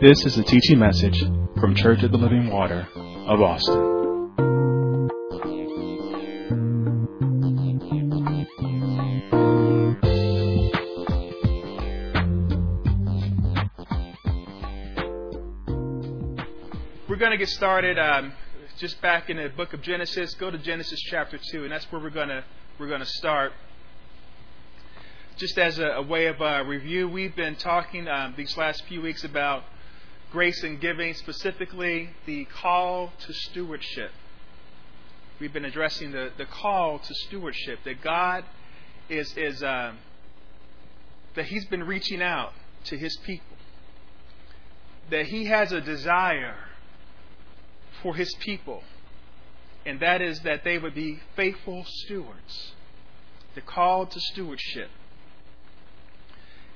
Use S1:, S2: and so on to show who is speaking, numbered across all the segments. S1: This is a teaching message from Church of the Living Water of Austin. We're going to get started um, just back in the book of Genesis. Go to Genesis chapter 2, and that's where we're going to, we're going to start just as a, a way of uh, review, we've been talking um, these last few weeks about grace and giving, specifically the call to stewardship. We've been addressing the, the call to stewardship, that God is, is uh, that He's been reaching out to His people, that He has a desire for His people, and that is that they would be faithful stewards. The call to stewardship.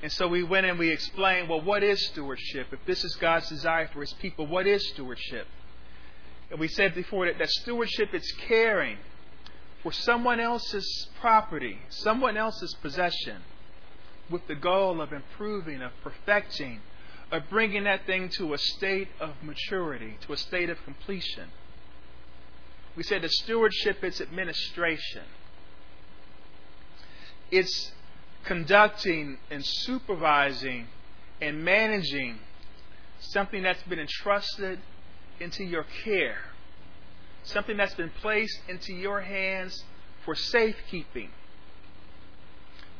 S1: And so we went and we explained, well, what is stewardship? If this is God's desire for his people, what is stewardship? And we said before that, that stewardship is caring for someone else's property, someone else's possession, with the goal of improving, of perfecting, of bringing that thing to a state of maturity, to a state of completion. We said that stewardship is administration. It's conducting and supervising and managing something that's been entrusted into your care, something that's been placed into your hands for safekeeping,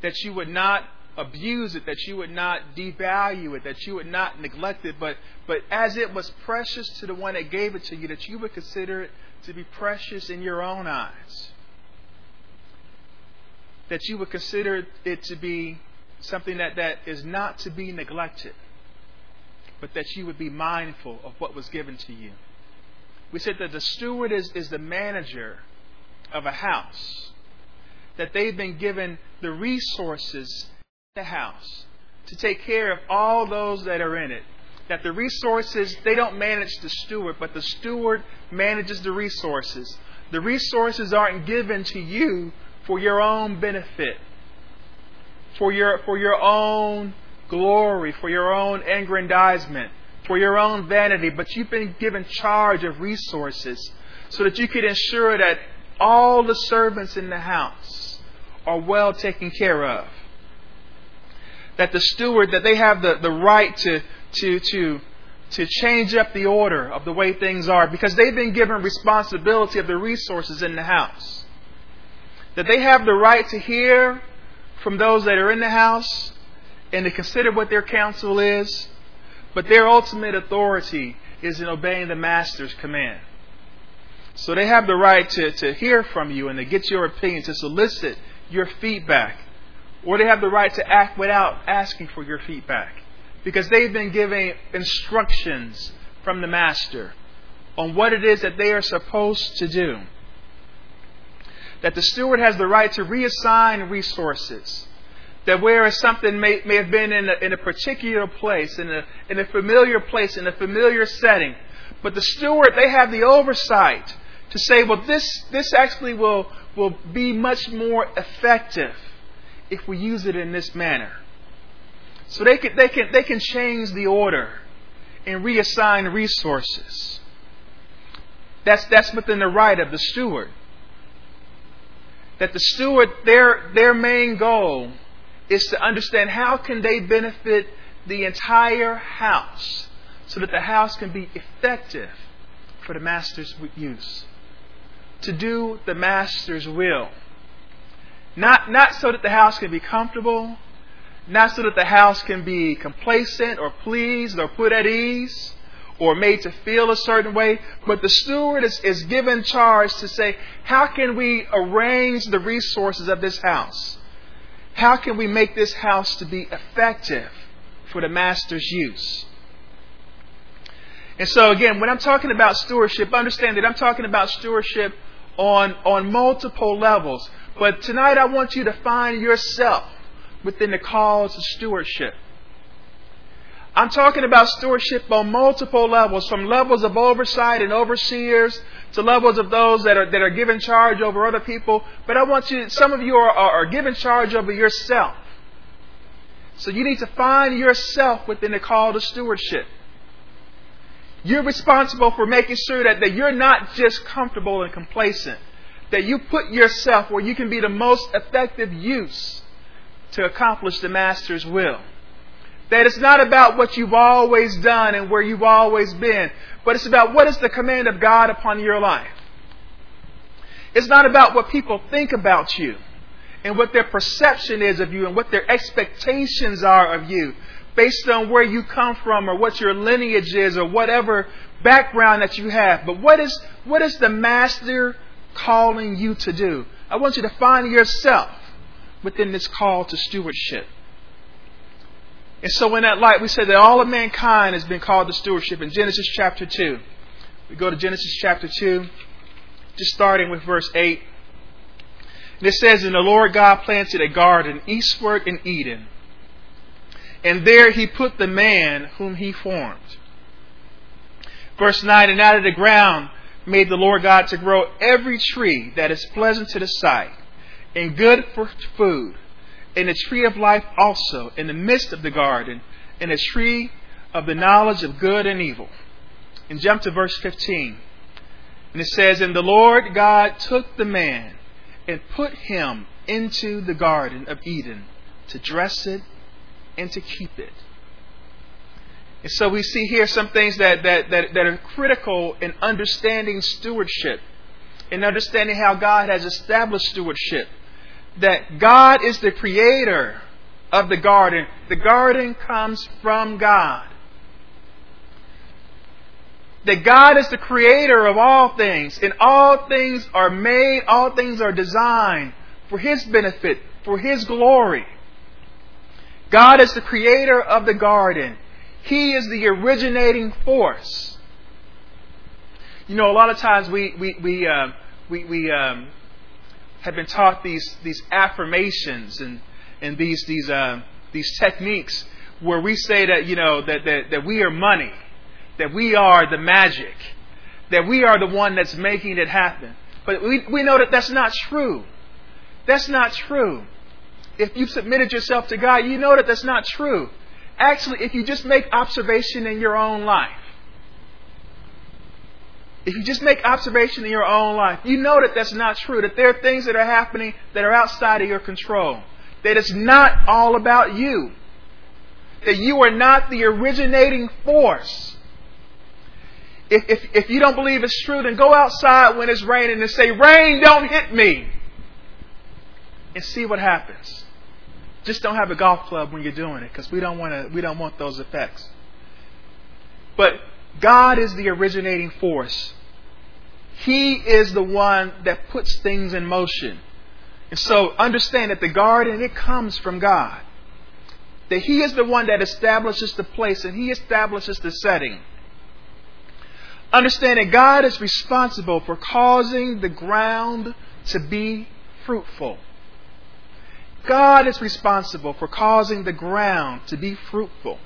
S1: that you would not abuse it, that you would not devalue it, that you would not neglect it, but, but as it was precious to the one that gave it to you, that you would consider it to be precious in your own eyes that you would consider it to be something that, that is not to be neglected, but that you would be mindful of what was given to you. We said that the steward is, is the manager of a house, that they've been given the resources in the house to take care of all those that are in it. That the resources, they don't manage the steward, but the steward manages the resources. The resources aren't given to you for your own benefit, for your, for your own glory, for your own aggrandizement, for your own vanity, but you've been given charge of resources so that you could ensure that all the servants in the house are well taken care of. That the steward, that they have the, the right to, to, to, to change up the order of the way things are because they've been given responsibility of the resources in the house that they have the right to hear from those that are in the house and to consider what their counsel is, but their ultimate authority is in obeying the master's command. So they have the right to, to hear from you and to get your opinion, to solicit your feedback. Or they have the right to act without asking for your feedback. Because they've been given instructions from the master on what it is that they are supposed to do that the steward has the right to reassign resources. That whereas something may, may have been in a, in a particular place, in a, in a familiar place, in a familiar setting, but the steward, they have the oversight to say, well, this, this actually will, will be much more effective if we use it in this manner. So they can, they can, they can change the order and reassign resources. That's, that's within the right of the steward that the steward, their, their main goal is to understand how can they benefit the entire house so that the house can be effective for the master's use. To do the master's will. Not, not so that the house can be comfortable, not so that the house can be complacent or pleased or put at ease, or made to feel a certain way, but the steward is, is given charge to say, how can we arrange the resources of this house? How can we make this house to be effective for the master's use? And so, again, when I'm talking about stewardship, understand that I'm talking about stewardship on, on multiple levels. But tonight I want you to find yourself within the calls of stewardship. I'm talking about stewardship on multiple levels, from levels of oversight and overseers to levels of those that are, that are given charge over other people. But I want you, some of you are, are, are given charge over yourself. So you need to find yourself within the call to stewardship. You're responsible for making sure that, that you're not just comfortable and complacent, that you put yourself where you can be the most effective use to accomplish the Master's will. That it's not about what you've always done and where you've always been, but it's about what is the command of God upon your life. It's not about what people think about you and what their perception is of you and what their expectations are of you based on where you come from or what your lineage is or whatever background that you have. But what is, what is the master calling you to do? I want you to find yourself within this call to stewardship. And so, in that light, we say that all of mankind has been called to stewardship in Genesis chapter 2. We go to Genesis chapter 2, just starting with verse 8. And it says, And the Lord God planted a garden eastward in Eden, and there he put the man whom he formed. Verse 9 And out of the ground made the Lord God to grow every tree that is pleasant to the sight and good for food in the tree of life also in the midst of the garden, in the tree of the knowledge of good and evil. And jump to verse 15. And it says, And the Lord God took the man and put him into the garden of Eden to dress it and to keep it. And so we see here some things that, that, that, that are critical in understanding stewardship and understanding how God has established stewardship that God is the creator of the garden. The garden comes from God. That God is the creator of all things, and all things are made, all things are designed for His benefit, for His glory. God is the creator of the garden. He is the originating force. You know, a lot of times we, we, we, uh, we, we um, have been taught these, these affirmations and, and these, these, uh, these techniques where we say that, you know, that, that, that we are money, that we are the magic, that we are the one that's making it happen. But we, we know that that's not true. That's not true. If you've submitted yourself to God, you know that that's not true. Actually, if you just make observation in your own life, if you just make observation in your own life, you know that that's not true, that there are things that are happening that are outside of your control, that it's not all about you, that you are not the originating force. If, if, if you don't believe it's true, then go outside when it's raining and say, Rain, don't hit me! And see what happens. Just don't have a golf club when you're doing it because we, don't wanna, we don't want those effects. But God is the originating force. He is the one that puts things in motion. And so understand that the garden, it comes from God. That He is the one that establishes the place and He establishes the setting. Understand that God is responsible for causing the ground to be fruitful. God is responsible for causing the ground to be fruitful.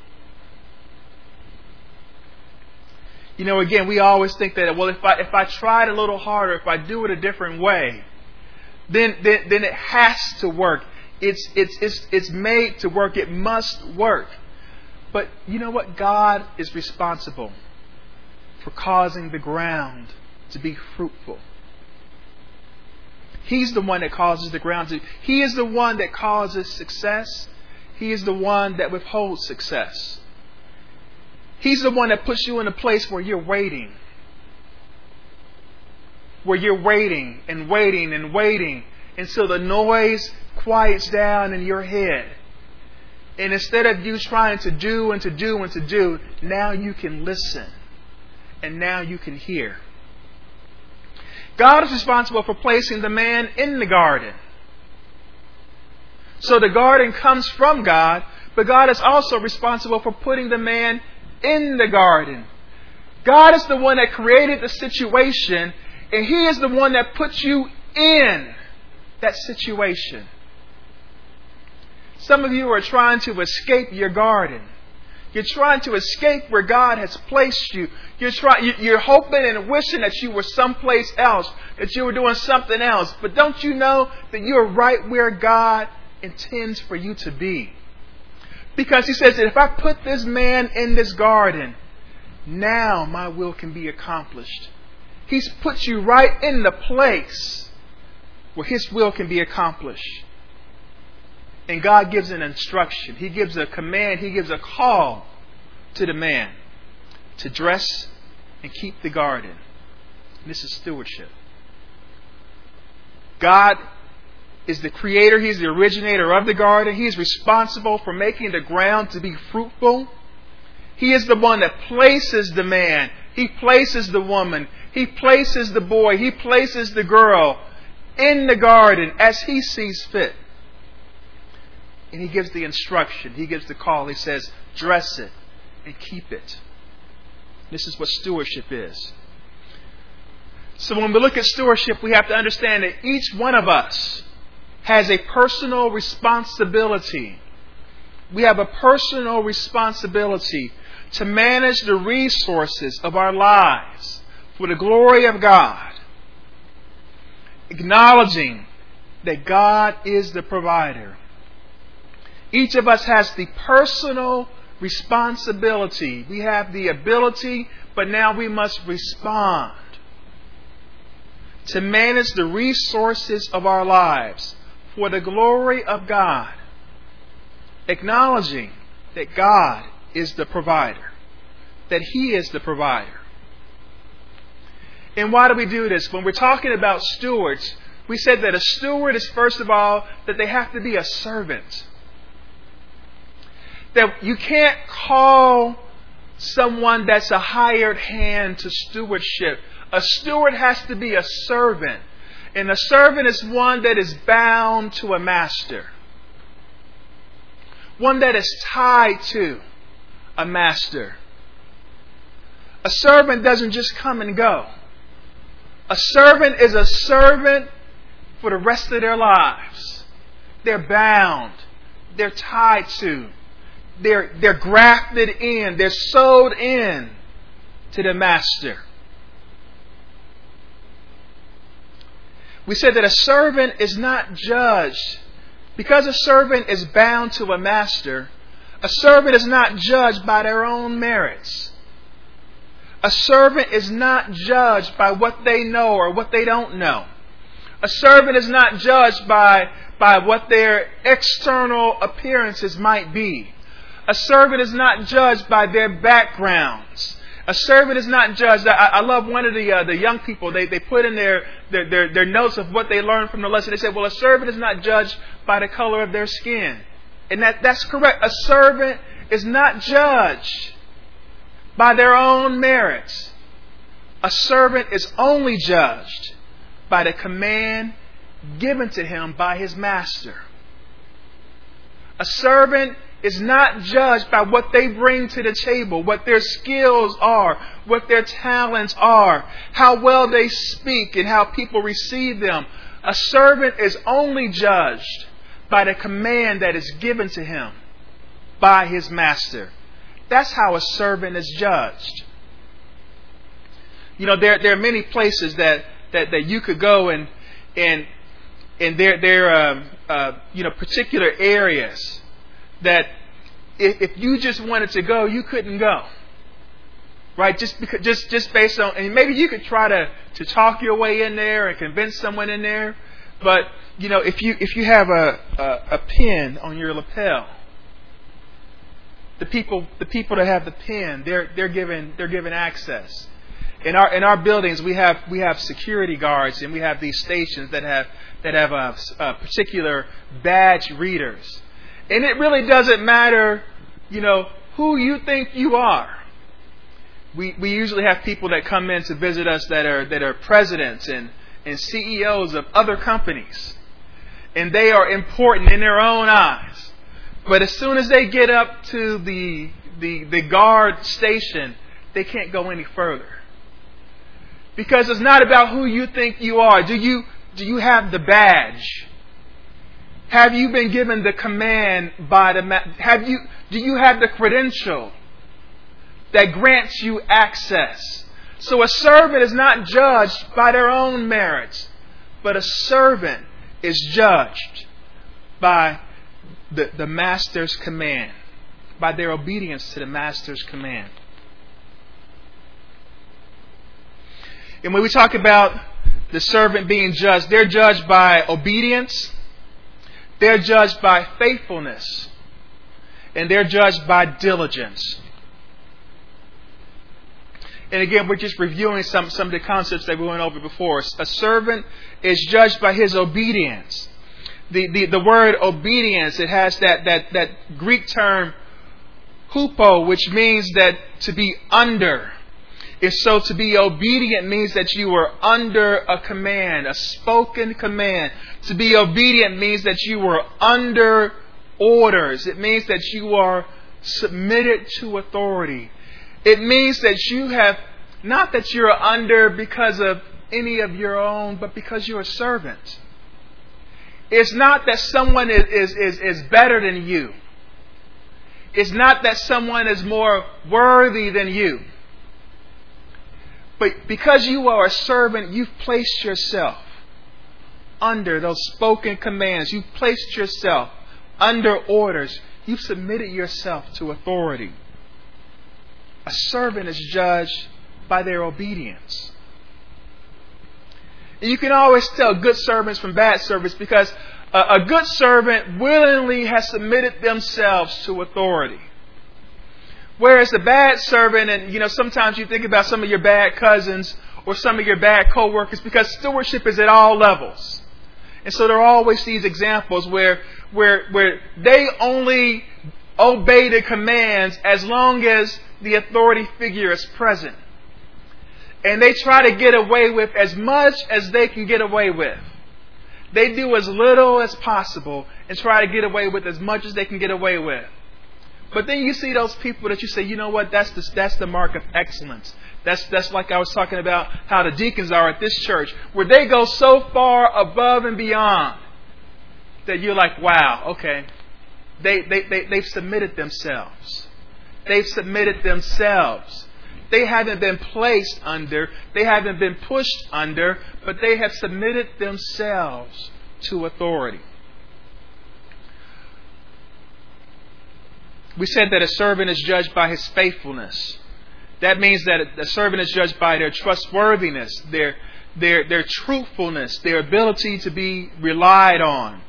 S1: you know, again, we always think that, well, if I, if I tried a little harder, if I do it a different way, then, then, then it has to work. It's, it's, it's, it's made to work. It must work. But you know what? God is responsible for causing the ground to be fruitful. He's the one that causes the ground to. He is the one that causes success. He is the one that withholds success. He's the one that puts you in a place where you're waiting. Where you're waiting and waiting and waiting until the noise quiets down in your head. And instead of you trying to do and to do and to do, now you can listen. And now you can hear. God is responsible for placing the man in the garden. So the garden comes from God, but God is also responsible for putting the man in the garden. God is the one that created the situation, and He is the one that puts you in that situation. Some of you are trying to escape your garden. You're trying to escape where God has placed you. You're, try, you're hoping and wishing that you were someplace else, that you were doing something else. But don't you know that you're right where God intends for you to be? Because he says that if I put this man in this garden, now my will can be accomplished. He's put you right in the place where His will can be accomplished. And God gives an instruction, He gives a command, He gives a call to the man to dress and keep the garden. This is stewardship. God is the creator, he's the originator of the garden, he's responsible for making the ground to be fruitful. He is the one that places the man, he places the woman, he places the boy, he places the girl in the garden as he sees fit. And he gives the instruction, he gives the call, he says, dress it and keep it. This is what stewardship is. So when we look at stewardship, we have to understand that each one of us has a personal responsibility. We have a personal responsibility to manage the resources of our lives for the glory of God, acknowledging that God is the provider. Each of us has the personal responsibility. We have the ability, but now we must respond to manage the resources of our lives for the glory of God, acknowledging that God is the provider, that He is the provider. And why do we do this? When we're talking about stewards, we said that a steward is, first of all, that they have to be a servant. That you can't call someone that's a hired hand to stewardship. A steward has to be a servant and a servant is one that is bound to a master, one that is tied to a master. A servant doesn't just come and go. A servant is a servant for the rest of their lives. They're bound, they're tied to, they're, they're grafted in, they're sold in to the master. we said that a servant is not judged. Because a servant is bound to a master, a servant is not judged by their own merits. A servant is not judged by what they know or what they don't know. A servant is not judged by, by what their external appearances might be. A servant is not judged by their backgrounds. A servant is not judged. I, I love one of the, uh, the young people. They, they put in their, their, their, their notes of what they learned from the lesson. They said, well, a servant is not judged by the color of their skin. And that, that's correct. A servant is not judged by their own merits. A servant is only judged by the command given to him by his master. A servant is not judged by what they bring to the table, what their skills are, what their talents are, how well they speak, and how people receive them. A servant is only judged by the command that is given to him by his master. That's how a servant is judged. You know, there, there are many places that, that, that you could go and, and, and there, there uh, you know, particular areas that if, if you just wanted to go, you couldn't go. Right? Just because, just just based on and maybe you could try to to talk your way in there and convince someone in there, but you know, if you if you have a a, a pin on your lapel, the people the people that have the pin, they're they're given they're given access. In our in our buildings, we have we have security guards and we have these stations that have that have a uh, a uh, particular badge readers and it really doesn't matter, you know, who you think you are. We, we usually have people that come in to visit us that are, that are presidents and, and CEOs of other companies. And they are important in their own eyes. But as soon as they get up to the, the, the guard station, they can't go any further. Because it's not about who you think you are. Do you, do you have the badge? Have you been given the command by the ma- have you do you have the credential that grants you access? So a servant is not judged by their own merits, but a servant is judged by the, the master's command, by their obedience to the master's command. And when we talk about the servant being judged, they're judged by obedience they're judged by faithfulness, and they're judged by diligence. And again, we're just reviewing some, some of the concepts that we went over before. A servant is judged by his obedience. The, the, the word obedience, it has that, that, that Greek term hupo, which means that to be under. Is so to be obedient means that you were under a command, a spoken command. To be obedient means that you were under orders. It means that you are submitted to authority. It means that you have, not that you're under because of any of your own, but because you're a servant. It's not that someone is, is, is, is better than you. It's not that someone is more worthy than you. But because you are a servant, you've placed yourself under those spoken commands. You've placed yourself under orders. You've submitted yourself to authority. A servant is judged by their obedience. And you can always tell good servants from bad servants because a, a good servant willingly has submitted themselves to authority. Whereas the bad servant, and you know, sometimes you think about some of your bad cousins or some of your bad coworkers because stewardship is at all levels. And so there are always these examples where, where, where they only obey the commands as long as the authority figure is present. And they try to get away with as much as they can get away with. They do as little as possible and try to get away with as much as they can get away with. But then you see those people that you say, you know what, that's the, that's the mark of excellence. That's, that's like I was talking about how the deacons are at this church, where they go so far above and beyond that you're like, wow, okay. They, they, they, they've submitted themselves. They've submitted themselves. They haven't been placed under, they haven't been pushed under, but they have submitted themselves to authority. We said that a servant is judged by his faithfulness. That means that a servant is judged by their trustworthiness, their, their, their truthfulness, their ability to be relied on.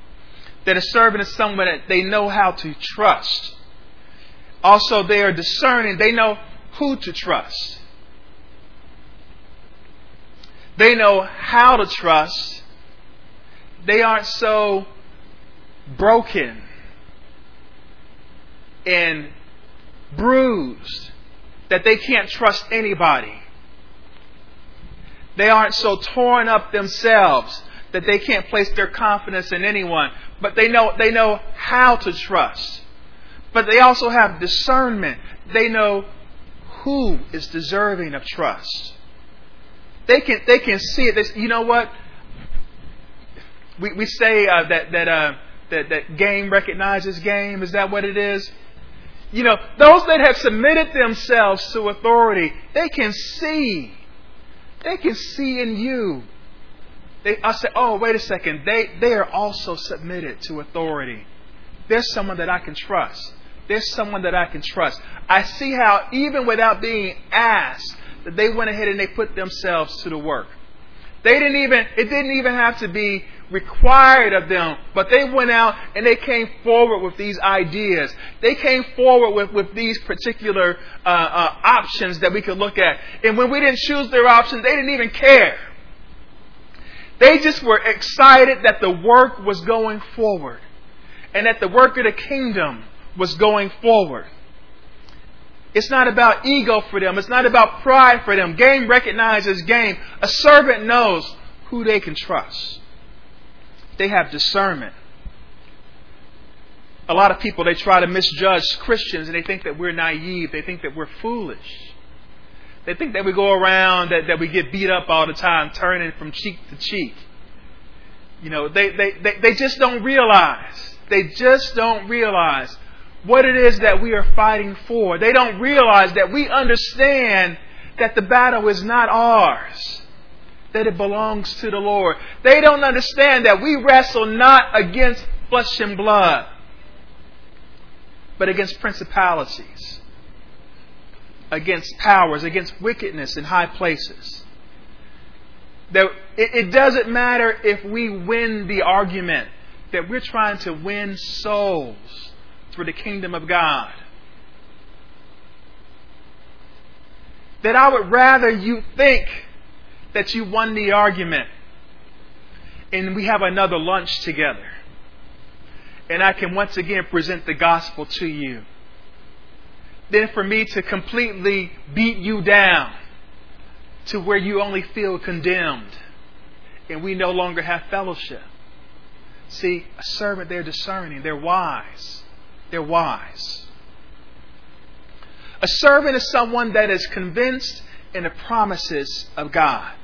S1: That a servant is someone that they know how to trust. Also, they are discerning, they know who to trust. They know how to trust. They aren't so broken and bruised that they can't trust anybody. They aren't so torn up themselves that they can't place their confidence in anyone, but they know they know how to trust. But they also have discernment. They know who is deserving of trust. They can they can see it. They, you know what? We we say uh, that that uh, that that game recognizes game. Is that what it is? you know, those that have submitted themselves to authority, they can see. They can see in you. They, I say, oh, wait a second. They, they are also submitted to authority. There's someone that I can trust. There's someone that I can trust. I see how, even without being asked, that they went ahead and they put themselves to the work. They didn't even, it didn't even have to be required of them. But they went out and they came forward with these ideas. They came forward with, with these particular uh, uh, options that we could look at. And when we didn't choose their options, they didn't even care. They just were excited that the work was going forward and that the work of the kingdom was going forward. It's not about ego for them. It's not about pride for them. Game recognizes game. A servant knows who they can trust they have discernment. A lot of people, they try to misjudge Christians and they think that we're naive. They think that we're foolish. They think that we go around, that, that we get beat up all the time, turning from cheek to cheek. You know, they, they, they, they just don't realize. They just don't realize what it is that we are fighting for. They don't realize that we understand that the battle is not ours that it belongs to the Lord. They don't understand that we wrestle not against flesh and blood, but against principalities, against powers, against wickedness in high places. That it, it doesn't matter if we win the argument that we're trying to win souls for the kingdom of God. That I would rather you think that you won the argument and we have another lunch together. And I can once again present the gospel to you. Then for me to completely beat you down to where you only feel condemned and we no longer have fellowship. See, a servant, they're discerning, they're wise. They're wise. A servant is someone that is convinced in the promises of God.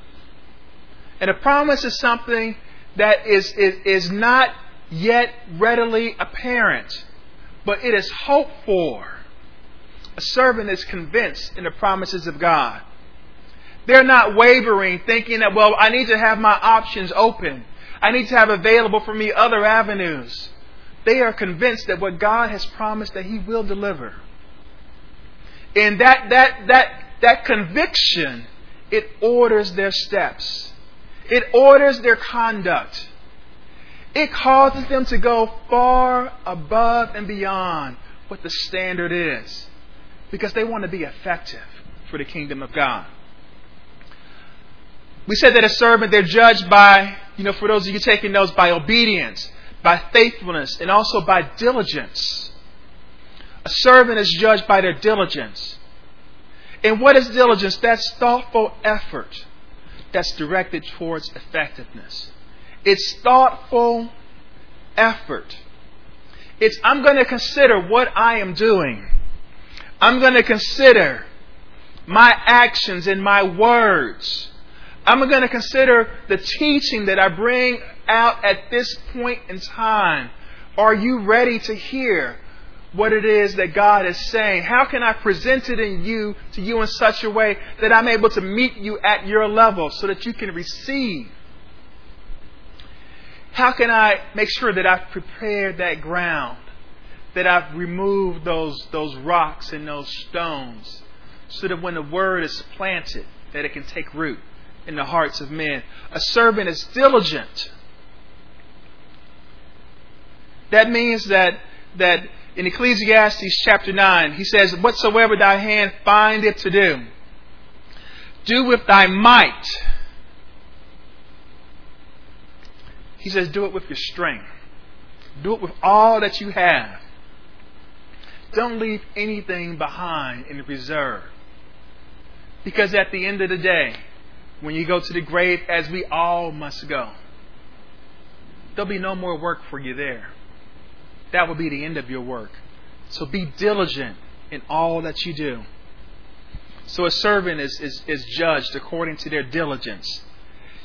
S1: And a promise is something that is, is, is not yet readily apparent, but it is hoped for. A servant is convinced in the promises of God. They're not wavering, thinking that, well, I need to have my options open. I need to have available for me other avenues. They are convinced that what God has promised that He will deliver. And that that that that conviction, it orders their steps. It orders their conduct. It causes them to go far above and beyond what the standard is because they want to be effective for the kingdom of God. We said that a servant, they're judged by, you know, for those of you taking notes, by obedience, by faithfulness, and also by diligence. A servant is judged by their diligence. And what is diligence? That's thoughtful effort that's directed towards effectiveness. It's thoughtful effort. It's I'm going to consider what I am doing. I'm going to consider my actions and my words. I'm going to consider the teaching that I bring out at this point in time. Are you ready to hear? what it is that God is saying? How can I present it in you to you in such a way that I'm able to meet you at your level so that you can receive? How can I make sure that I've prepared that ground, that I've removed those, those rocks and those stones, so that when the word is planted, that it can take root in the hearts of men? A servant is diligent. That means that that in Ecclesiastes chapter 9, he says, Whatsoever thy hand findeth to do, do with thy might. He says, Do it with your strength. Do it with all that you have. Don't leave anything behind in reserve. Because at the end of the day, when you go to the grave, as we all must go, there'll be no more work for you there that will be the end of your work. So be diligent in all that you do. So a servant is, is, is judged according to their diligence.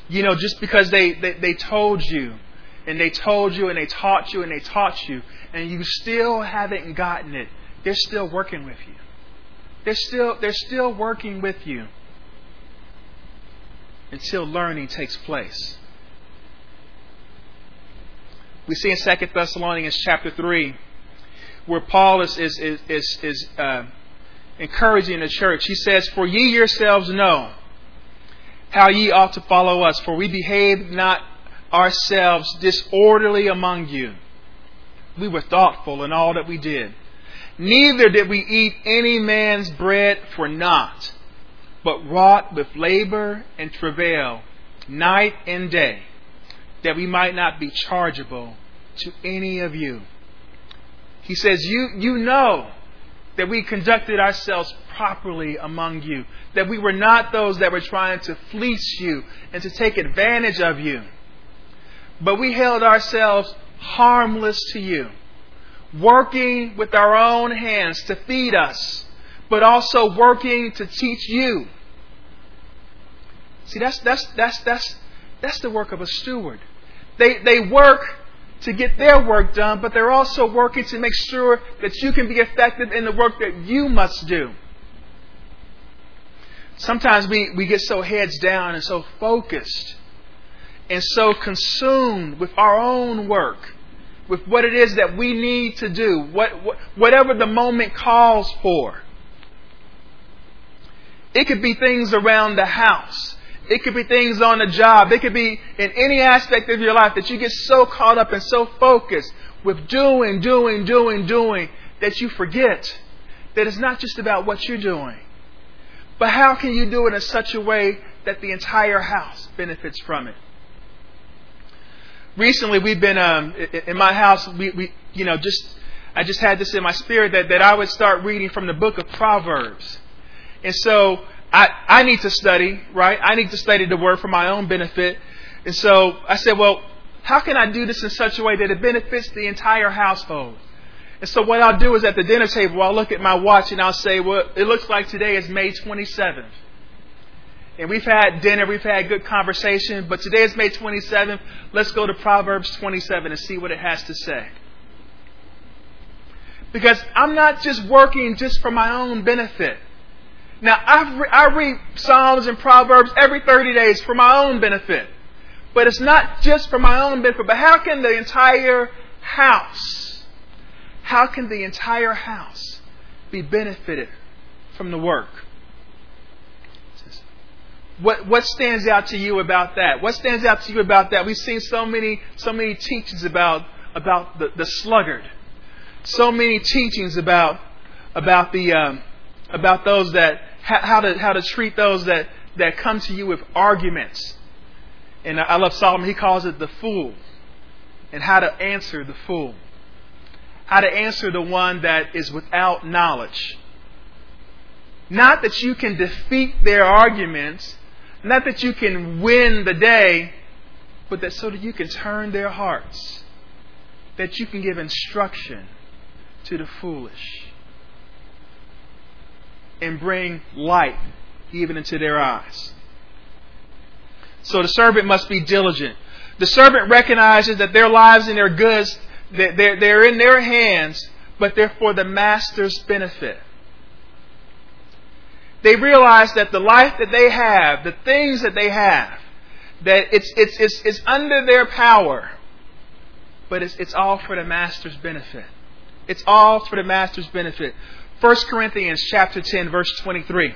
S1: You know, just because they, they, they told you, and they told you, and they taught you, and they taught you, and you still haven't gotten it, they're still working with you. They're still, they're still working with you until learning takes place. We see in 2 Thessalonians chapter 3 where Paul is, is, is, is, is uh, encouraging the church. He says, For ye yourselves know how ye ought to follow us, for we behaved not ourselves disorderly among you. We were thoughtful in all that we did. Neither did we eat any man's bread for naught, but wrought with labor and travail, night and day that we might not be chargeable to any of you. He says, You, you know that we conducted ourselves properly among you, that we were not those that were trying to fleece you and to take advantage of you, but we held ourselves harmless to you, working with our own hands to feed us, but also working to teach you. See, that's, that's, that's, that's, that's the work of a steward. They, they work to get their work done, but they're also working to make sure that you can be effective in the work that you must do. Sometimes we, we get so heads down and so focused and so consumed with our own work, with what it is that we need to do, what, what, whatever the moment calls for. It could be things around the house. It could be things on the job. It could be in any aspect of your life that you get so caught up and so focused with doing, doing, doing, doing that you forget that it's not just about what you're doing. But how can you do it in such a way that the entire house benefits from it? Recently, we've been um, in my house. We, we, you know, just I just had this in my spirit that, that I would start reading from the book of Proverbs, and so I, I need to study, right? I need to study the word for my own benefit. And so I said, well, how can I do this in such a way that it benefits the entire household? And so what I'll do is at the dinner table, I'll look at my watch and I'll say, well, it looks like today is May 27th. And we've had dinner, we've had good conversation, but today is May 27th. Let's go to Proverbs 27 and see what it has to say. Because I'm not just working just for my own benefit. Now, I, re- I read Psalms and Proverbs every 30 days for my own benefit. But it's not just for my own benefit, but how can the entire house, how can the entire house be benefited from the work? What, what stands out to you about that? What stands out to you about that? We've seen so many, so many teachings about, about the, the sluggard. So many teachings about, about the, um, about those that, how to, how to treat those that, that come to you with arguments. And I love Solomon, he calls it the fool, and how to answer the fool, how to answer the one that is without knowledge. Not that you can defeat their arguments, not that you can win the day, but that so that you can turn their hearts, that you can give instruction to the foolish and bring light even into their eyes. So the servant must be diligent. The servant recognizes that their lives and their goods, they're, in their hands, but they're for the master's benefit. They realize that the life that they have, the things that they have, that it's, it's, it's, it's under their power, but it's, it's all for the master's benefit. It's all for the master's benefit. 1 Corinthians chapter 10 verse 23.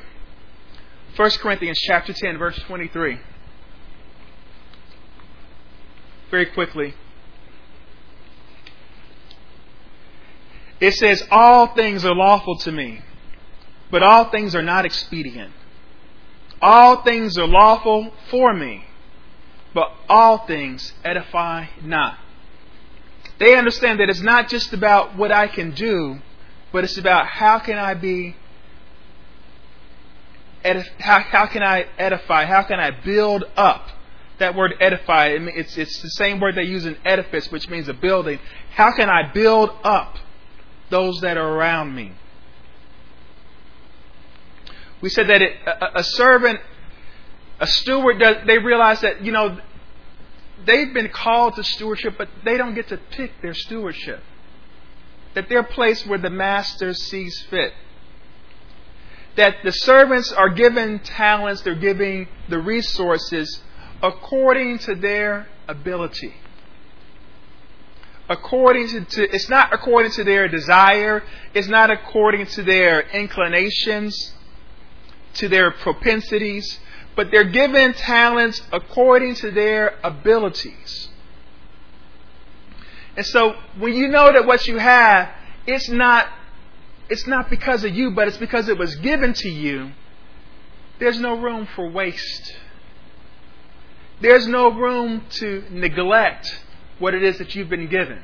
S1: 1 Corinthians chapter 10 verse 23. Very quickly. It says all things are lawful to me, but all things are not expedient. All things are lawful for me, but all things edify not. They understand that it's not just about what I can do, but it's about how can I be how, how can I edify? How can I build up? That word edify, it's, it's the same word they use in edifice, which means a building. How can I build up those that are around me? We said that it, a, a servant, a steward, does, they realize that, you know, they've been called to stewardship, but they don't get to pick their stewardship that they're placed where the master sees fit. That the servants are given talents, they're giving the resources according to their ability. According to, to it's not according to their desire, it's not according to their inclinations, to their propensities, but they're given talents according to their abilities. And so when you know that what you have, it's not it's not because of you, but it's because it was given to you. There's no room for waste. There's no room to neglect what it is that you've been given.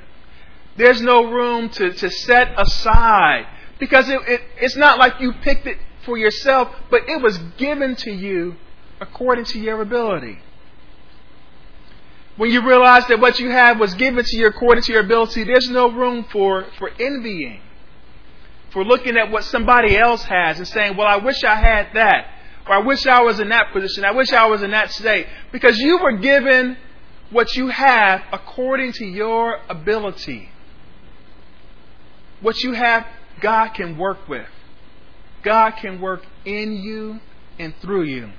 S1: There's no room to, to set aside because it, it, it's not like you picked it for yourself, but it was given to you according to your ability when you realize that what you have was given to you according to your ability, there's no room for, for envying, for looking at what somebody else has and saying, Well, I wish I had that, or I wish I was in that position, I wish I was in that state. Because you were given what you have according to your ability. What you have, God can work with. God can work in you and through you.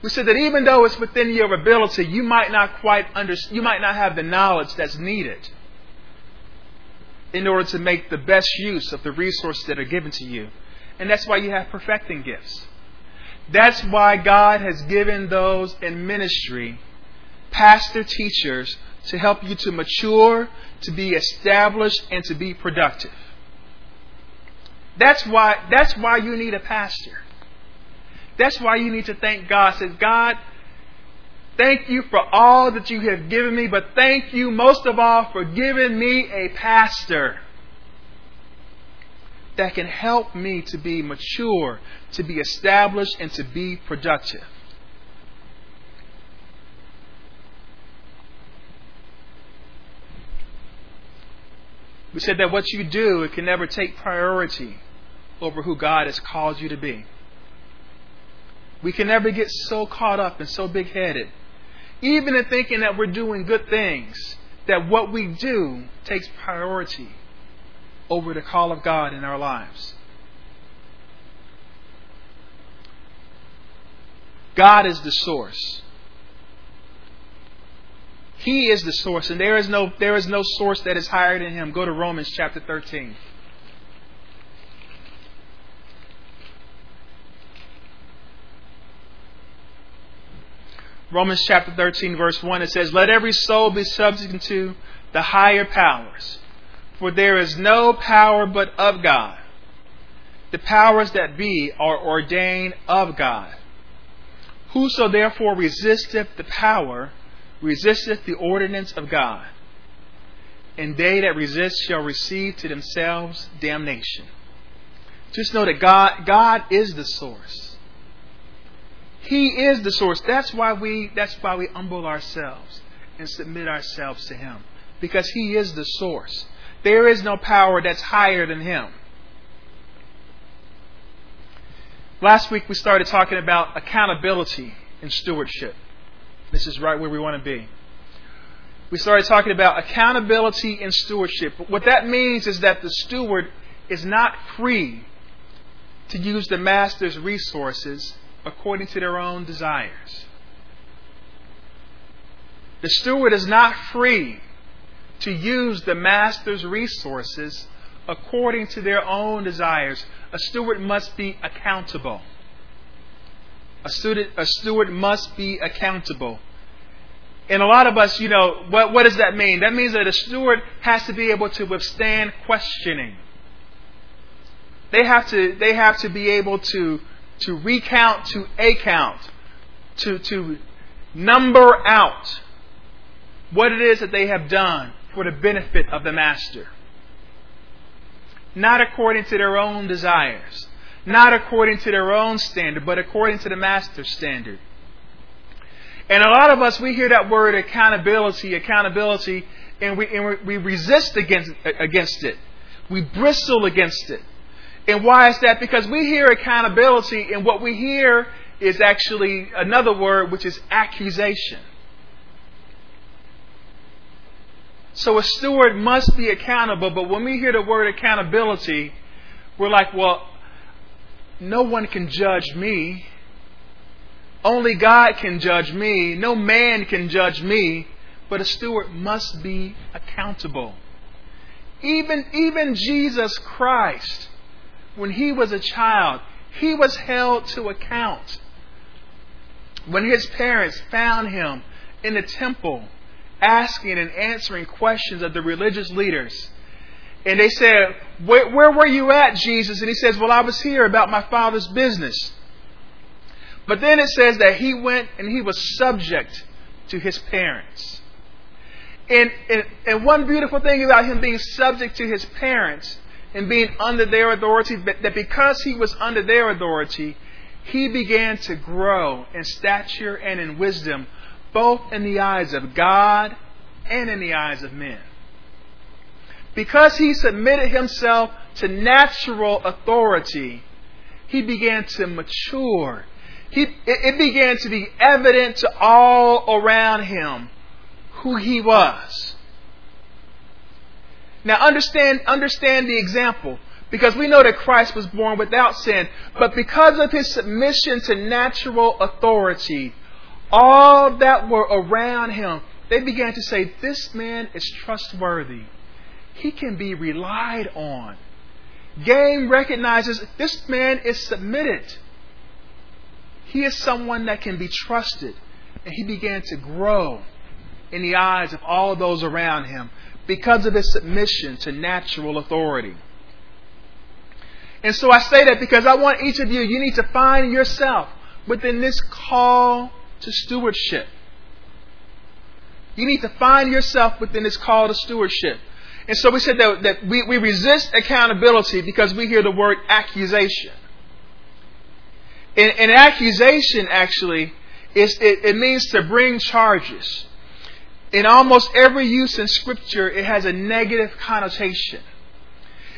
S1: We said that even though it's within your ability, you might not quite under, you might not have the knowledge that's needed in order to make the best use of the resources that are given to you. And that's why you have perfecting gifts. That's why God has given those in ministry, pastor teachers, to help you to mature, to be established, and to be productive. That's why, that's why you need a pastor. That's why you need to thank God. Says, God, thank you for all that you have given me, but thank you most of all for giving me a pastor that can help me to be mature, to be established, and to be productive. We said that what you do, it can never take priority over who God has called you to be. We can never get so caught up and so big headed, even in thinking that we're doing good things, that what we do takes priority over the call of God in our lives. God is the source. He is the source, and there is no there is no source that is higher than him. Go to Romans chapter 13. Romans chapter 13, verse 1, it says, Let every soul be subject to the higher powers, for there is no power but of God. The powers that be are ordained of God. Whoso therefore resisteth the power, resisteth the ordinance of God, and they that resist shall receive to themselves damnation. Just know that God, God is the source. He is the source. That's why we that's why we humble ourselves and submit ourselves to him because he is the source. There is no power that's higher than him. Last week we started talking about accountability and stewardship. This is right where we want to be. We started talking about accountability and stewardship. what that means is that the steward is not free to use the master's resources according to their own desires. The steward is not free to use the master's resources according to their own desires. A steward must be accountable. A, steward a steward must be accountable. And a lot of us, you know, what, what does that mean? That means that a steward has to be able to withstand questioning. They have to, they have to be able to to recount to account, to, to number out what it is that they have done for the benefit of the master. Not according to their own desires, not according to their own standard, but according to the master's standard. And a lot of us, we hear that word accountability, accountability, and we, and we resist against, against it. We bristle against it. And why is that? Because we hear accountability, and what we hear is actually another word, which is accusation. So a steward must be accountable, but when we hear the word accountability, we're like, well, no one can judge me. Only God can judge me. No man can judge me. But a steward must be accountable. Even, even Jesus Christ when he was a child, he was held to account. When his parents found him in the temple, asking and answering questions of the religious leaders, and they said, where, where, were you at, Jesus? And he says, Well, I was here about my father's business. But then it says that he went and he was subject to his parents. And, and, and one beautiful thing about him being subject to his parents and being under their authority, that because he was under their authority, he began to grow in stature and in wisdom, both in the eyes of God and in the eyes of men. Because he submitted himself to natural authority, he began to mature. He, it began to be evident to all around him who he was. Now understand, understand the example. Because we know that Christ was born without sin. But because of his submission to natural authority, all that were around him, they began to say, This man is trustworthy. He can be relied on. Game recognizes this man is submitted. He is someone that can be trusted. And he began to grow in the eyes of all those around him because of his submission to natural authority. And so I say that because I want each of you, you need to find yourself within this call to stewardship. You need to find yourself within this call to stewardship. And so we said that, that we, we resist accountability because we hear the word accusation. And, and accusation actually is it, it means to bring charges in almost every use in Scripture, it has a negative connotation.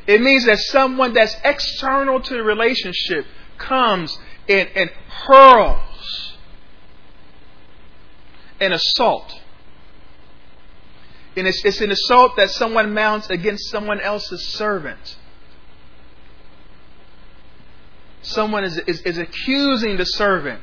S1: It means that someone that's external to the relationship comes and, and hurls an assault. And it's, it's an assault that someone mounts against someone else's servant. Someone is, is, is accusing the servant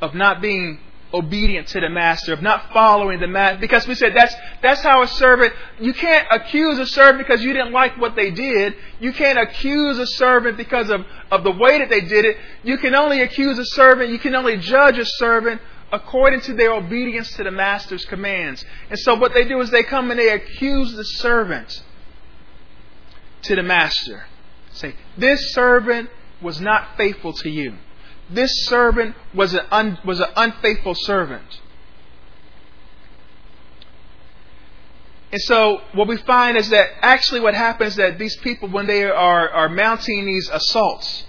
S1: of not being obedient to the master, of not following the master. Because we said that's, that's how a servant, you can't accuse a servant because you didn't like what they did. You can't accuse a servant because of, of the way that they did it. You can only accuse a servant, you can only judge a servant according to their obedience to the master's commands. And so what they do is they come and they accuse the servant to the master. Say, this servant was not faithful to you. This servant was an, un, was an unfaithful servant. And so what we find is that actually what happens that these people, when they are, are mounting these assaults,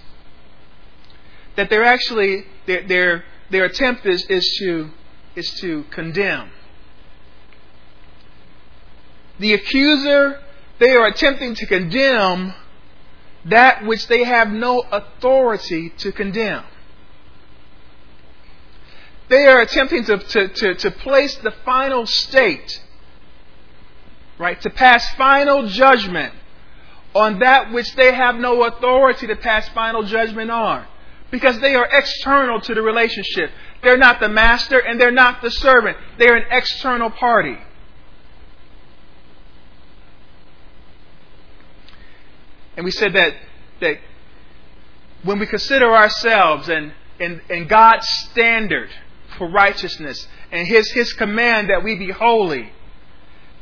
S1: that they're actually their their their attempt is, is to is to condemn. The accuser, they are attempting to condemn that which they have no authority to condemn. They are attempting to, to, to, to place the final state, right, to pass final judgment on that which they have no authority to pass final judgment on. Because they are external to the relationship. They're not the master and they're not the servant. They're an external party. And we said that, that when we consider ourselves and, and, and God's standard, for righteousness and his, his command that we be holy.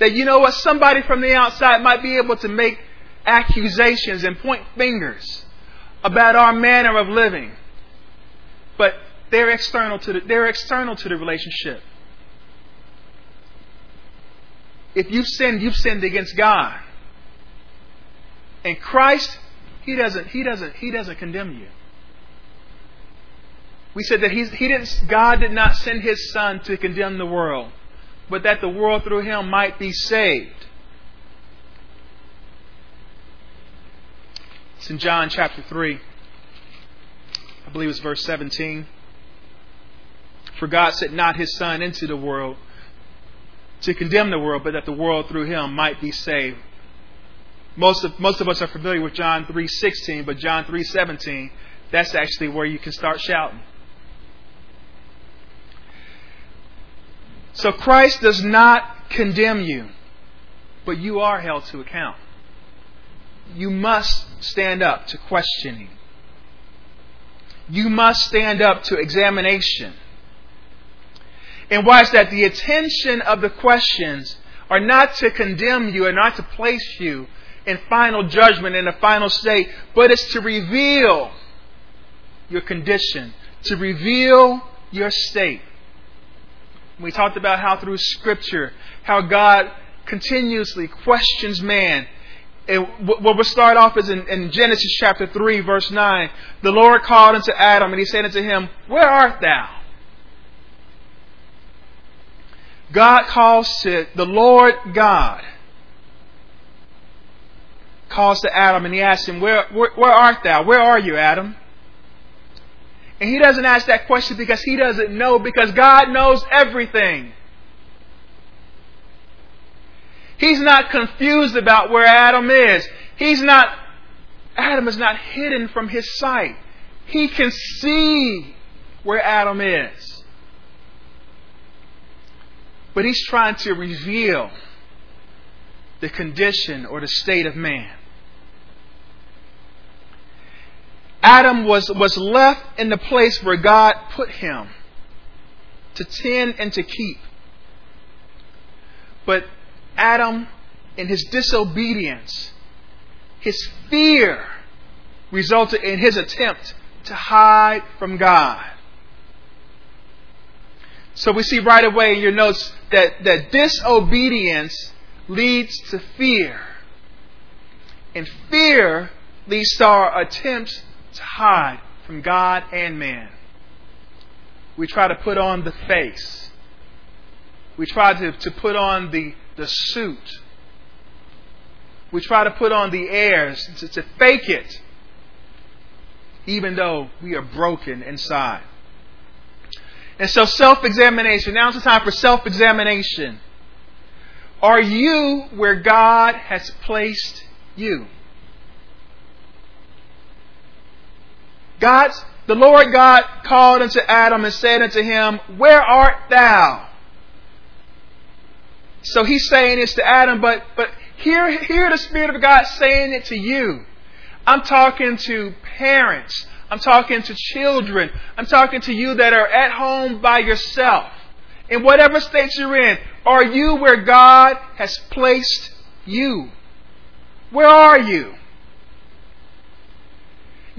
S1: That you know what? Somebody from the outside might be able to make accusations and point fingers about our manner of living. But they're external to the, they're external to the relationship. If you've sinned, you've sinned against God. And Christ, He doesn't, He doesn't, He doesn't condemn you we said that he's, he didn't, God did not send his son to condemn the world, but that the world through him might be saved. It's in John chapter 3. I believe it's verse 17. For God sent not his son into the world to condemn the world, but that the world through him might be saved. Most of, most of us are familiar with John 3:16, but John 3:17, that's actually where you can start shouting. So Christ does not condemn you, but you are held to account. You must stand up to questioning. You must stand up to examination. And why is that the attention of the questions are not to condemn you and not to place you in final judgment in a final state, but it's to reveal your condition, to reveal your state. We talked about how through Scripture, how God continuously questions man. And what we'll start off is in, in Genesis chapter 3, verse 9. The Lord called unto Adam, and he said unto him, Where art thou? God calls to the Lord God calls to Adam and he asks him, Where where, where art thou? Where are you, Adam? And he doesn't ask that question because he doesn't know, because God knows everything. He's not confused about where Adam is. He's not, Adam is not hidden from his sight. He can see where Adam is. But he's trying to reveal the condition or the state of man. Adam was, was left in the place where God put him to tend and to keep. But Adam, in his disobedience, his fear resulted in his attempt to hide from God. So we see right away in your notes that, that disobedience leads to fear. And fear leads to our attempts to hide from God and man. We try to put on the face. We try to, to put on the, the suit. We try to put on the airs, to, to fake it, even though we are broken inside. And so, self examination. Now the time for self examination. Are you where God has placed you? God's, the Lord God called unto Adam and said unto him, Where art thou? So he's saying this to Adam, but, but hear, hear the Spirit of God saying it to you. I'm talking to parents. I'm talking to children. I'm talking to you that are at home by yourself. In whatever state you're in, are you where God has placed you? Where are you?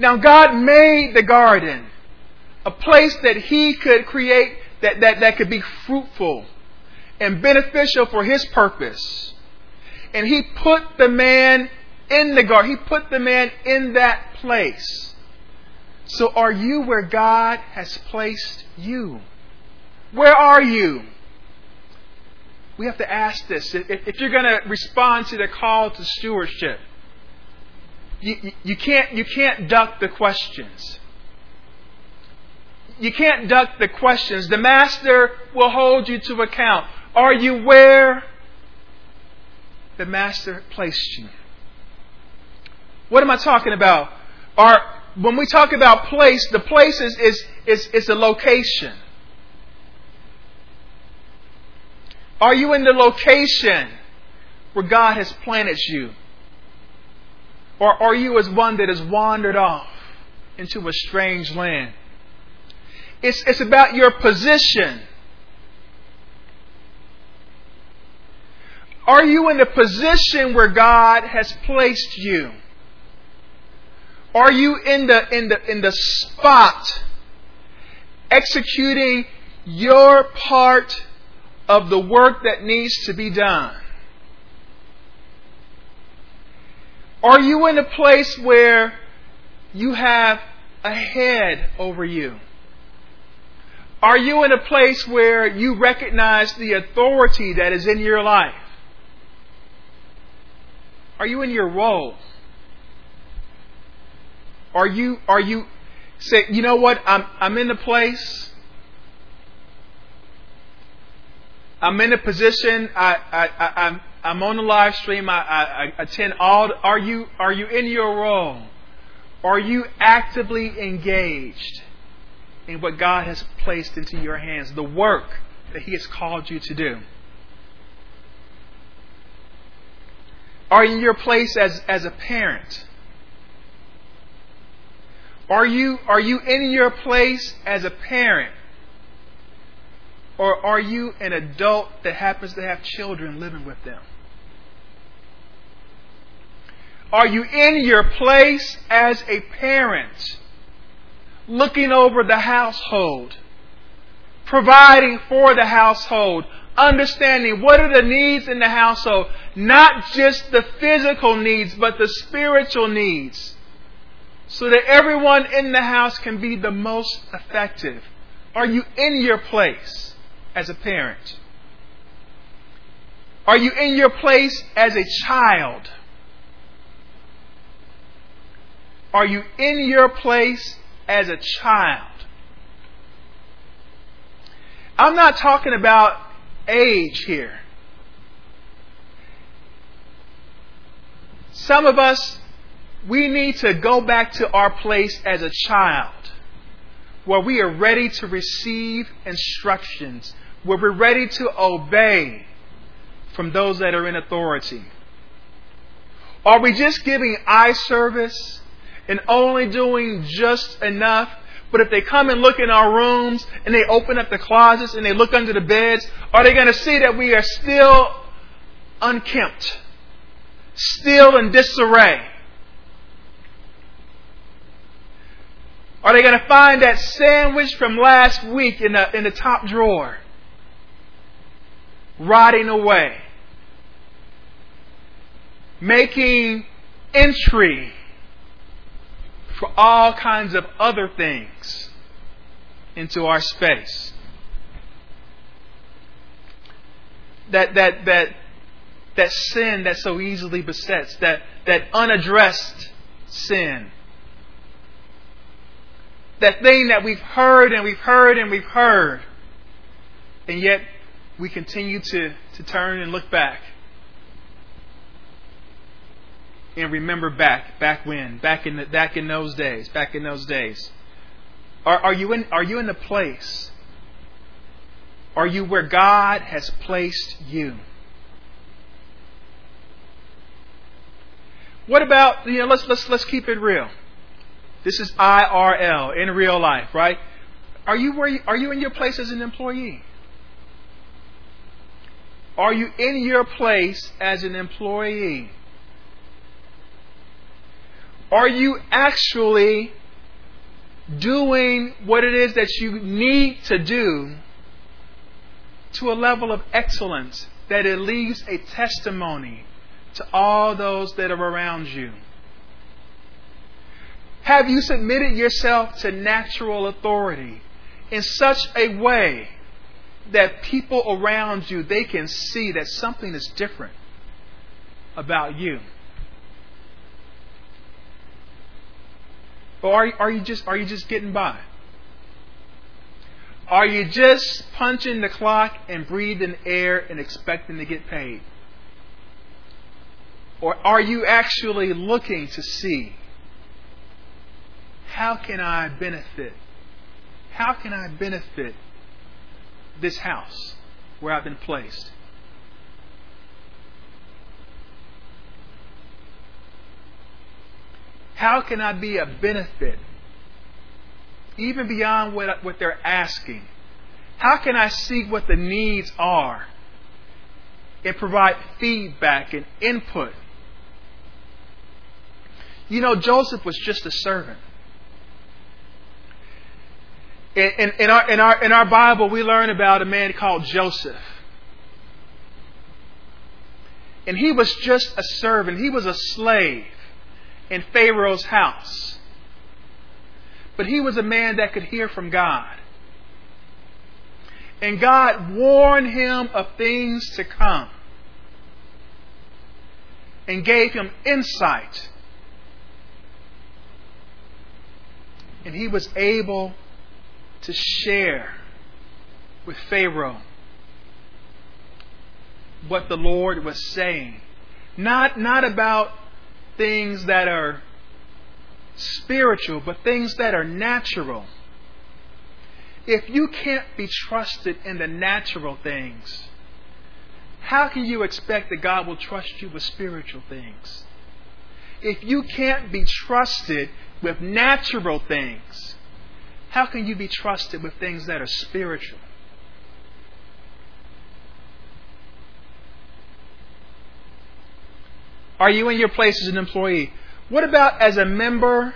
S1: Now, God made the garden a place that He could create that, that, that could be fruitful and beneficial for His purpose. And He put the man in the garden, He put the man in that place. So, are you where God has placed you? Where are you? We have to ask this. If, if you're going to respond to the call to stewardship, you, you, can't, you can't duck the questions. You can't duck the questions. The master will hold you to account. Are you where the master placed you? What am I talking about? Are, when we talk about place, the place is, is, is, is a location. Are you in the location where God has planted you? Or are you as one that has wandered off into a strange land? It's, it's about your position. Are you in the position where God has placed you? Are you in the, in the, in the spot executing your part of the work that needs to be done? Are you in a place where you have a head over you? Are you in a place where you recognize the authority that is in your life? Are you in your role? Are you are you say, you know what, I'm I'm in a place I'm in a position I, I, I, I'm I'm on the live stream. I, I, I attend all. Are you are you in your role? Are you actively engaged in what God has placed into your hands, the work that He has called you to do? Are you in your place as, as a parent? Are you, are you in your place as a parent? Or are you an adult that happens to have children living with them? Are you in your place as a parent, looking over the household, providing for the household, understanding what are the needs in the household, not just the physical needs, but the spiritual needs, so that everyone in the house can be the most effective? Are you in your place as a parent? Are you in your place as a child? Are you in your place as a child? I'm not talking about age here. Some of us, we need to go back to our place as a child where we are ready to receive instructions, where we're ready to obey from those that are in authority. Are we just giving eye service? and only doing just enough. But if they come and look in our rooms and they open up the closets and they look under the beds, are they going to see that we are still unkempt, still in disarray? Are they going to find that sandwich from last week in the, in the top drawer? Rotting away. Making entry for all kinds of other things into our space. That, that, that, that sin that so easily besets, that, that unaddressed sin. That thing that we've heard and we've heard and we've heard, and yet we continue to, to turn and look back and remember back, back when, back in the, back in those days, back in those days. Are, are you in are you in the place? Are you where God has placed you? What about you know? Let's let's let's keep it real. This is IRL in real life, right? Are you where you, are you in your place as an employee? Are you in your place as an employee? Are you actually doing what it is that you need to do to a level of excellence that it leaves a testimony to all those that are around you? Have you submitted yourself to natural authority in such a way that people around you they can see that something is different about you? Or are, are you just are you just getting by? Are you just punching the clock and breathing air and expecting to get paid? Or are you actually looking to see how can I benefit? How can I benefit this house where I've been placed? How can I be a benefit, even beyond what, what they're asking? How can I see what the needs are and provide feedback and input? You know, Joseph was just a servant. In, in, in, our, in, our, in our Bible, we learn about a man called Joseph. And he was just a servant, he was a slave in Pharaoh's house. But he was a man that could hear from God. And God warned him of things to come and gave him insight. And he was able to share with Pharaoh what the Lord was saying. Not, not about things that are spiritual, but things that are natural. If you can't be trusted in the natural things, how can you expect that God will trust you with spiritual things? If you can't be trusted with natural things, how can you be trusted with things that are spiritual? Are you in your place as an employee? What about as a member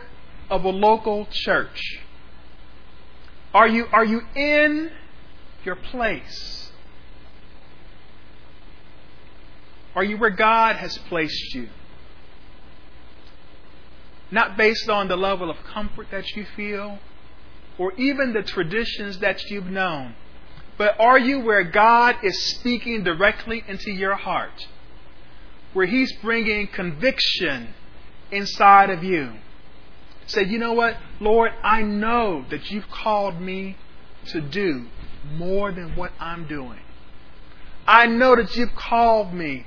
S1: of a local church? Are you, are you in your place? Are you where God has placed you? Not based on the level of comfort that you feel or even the traditions that you've known, but are you where God is speaking directly into your heart? where He's bringing conviction inside of you. Say, you know what, Lord, I know that you've called me to do more than what I'm doing. I know that you've called me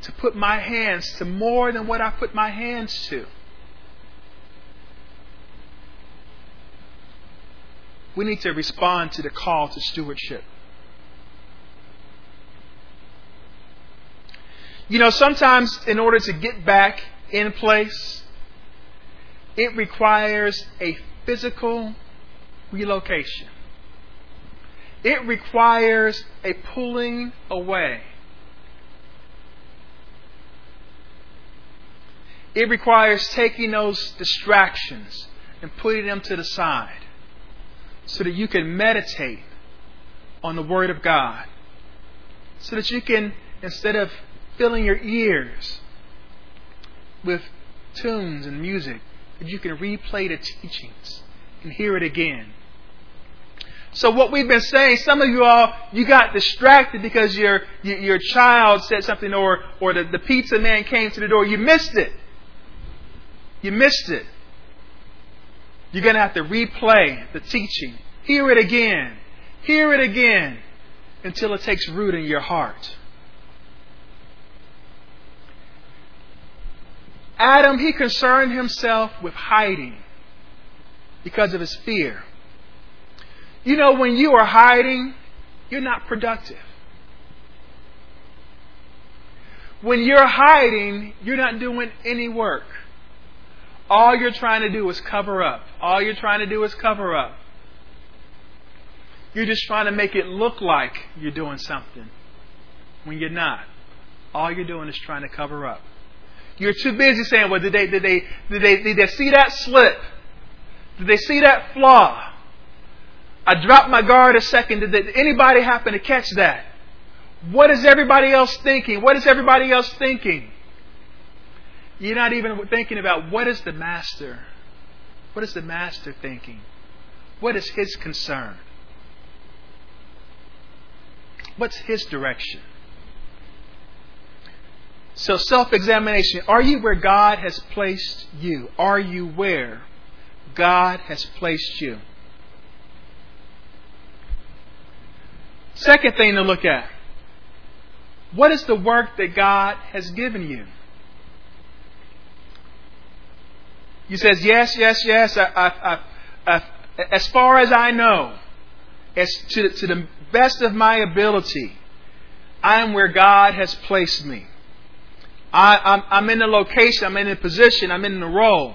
S1: to put my hands to more than what I put my hands to. We need to respond to the call to stewardship. You know, sometimes in order to get back in place, it requires a physical relocation. It requires a pulling away. It requires taking those distractions and putting them to the side so that you can meditate on the Word of God. So that you can, instead of filling your ears with tunes and music that you can replay the teachings and hear it again. So what we've been saying, some of you all, you got distracted because your your child said something, or or the, the pizza man came to the door. You missed it. You missed it. You're gonna have to replay the teaching, hear it again, hear it again, until it takes root in your heart. Adam, he concerned himself with hiding because of his fear. You know, when you are hiding, you're not productive. When you're hiding, you're not doing any work. All you're trying to do is cover up. All you're trying to do is cover up. You're just trying to make it look like you're doing something when you're not. All you're doing is trying to cover up. You're too busy saying, well, did they, did they, did they, did they see that slip? Did they see that flaw? I dropped my guard a second. Did, they, did anybody happen to catch that? What is everybody else thinking? What is everybody else thinking? You're not even thinking about what is the master? What is the master thinking? What is his concern? What's his direction? So, self examination. Are you where God has placed you? Are you where God has placed you? Second thing to look at what is the work that God has given you? He says, yes, yes, yes. I, I, I, as far as I know, as to, to the best of my ability, I am where God has placed me. I, am in a location, I'm in a position, I'm in a role.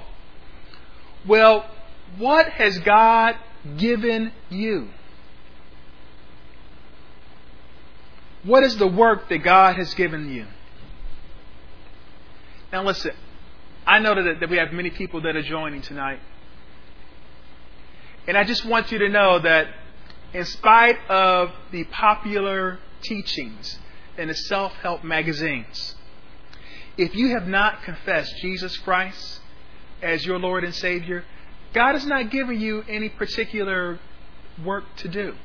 S1: Well, what has God given you? What is the work that God has given you? Now, listen, I know that, that we have many people that are joining tonight. And I just want you to know that, in spite of the popular teachings in the self help magazines, if you have not confessed Jesus Christ as your Lord and Savior, God has not given you any particular work to do.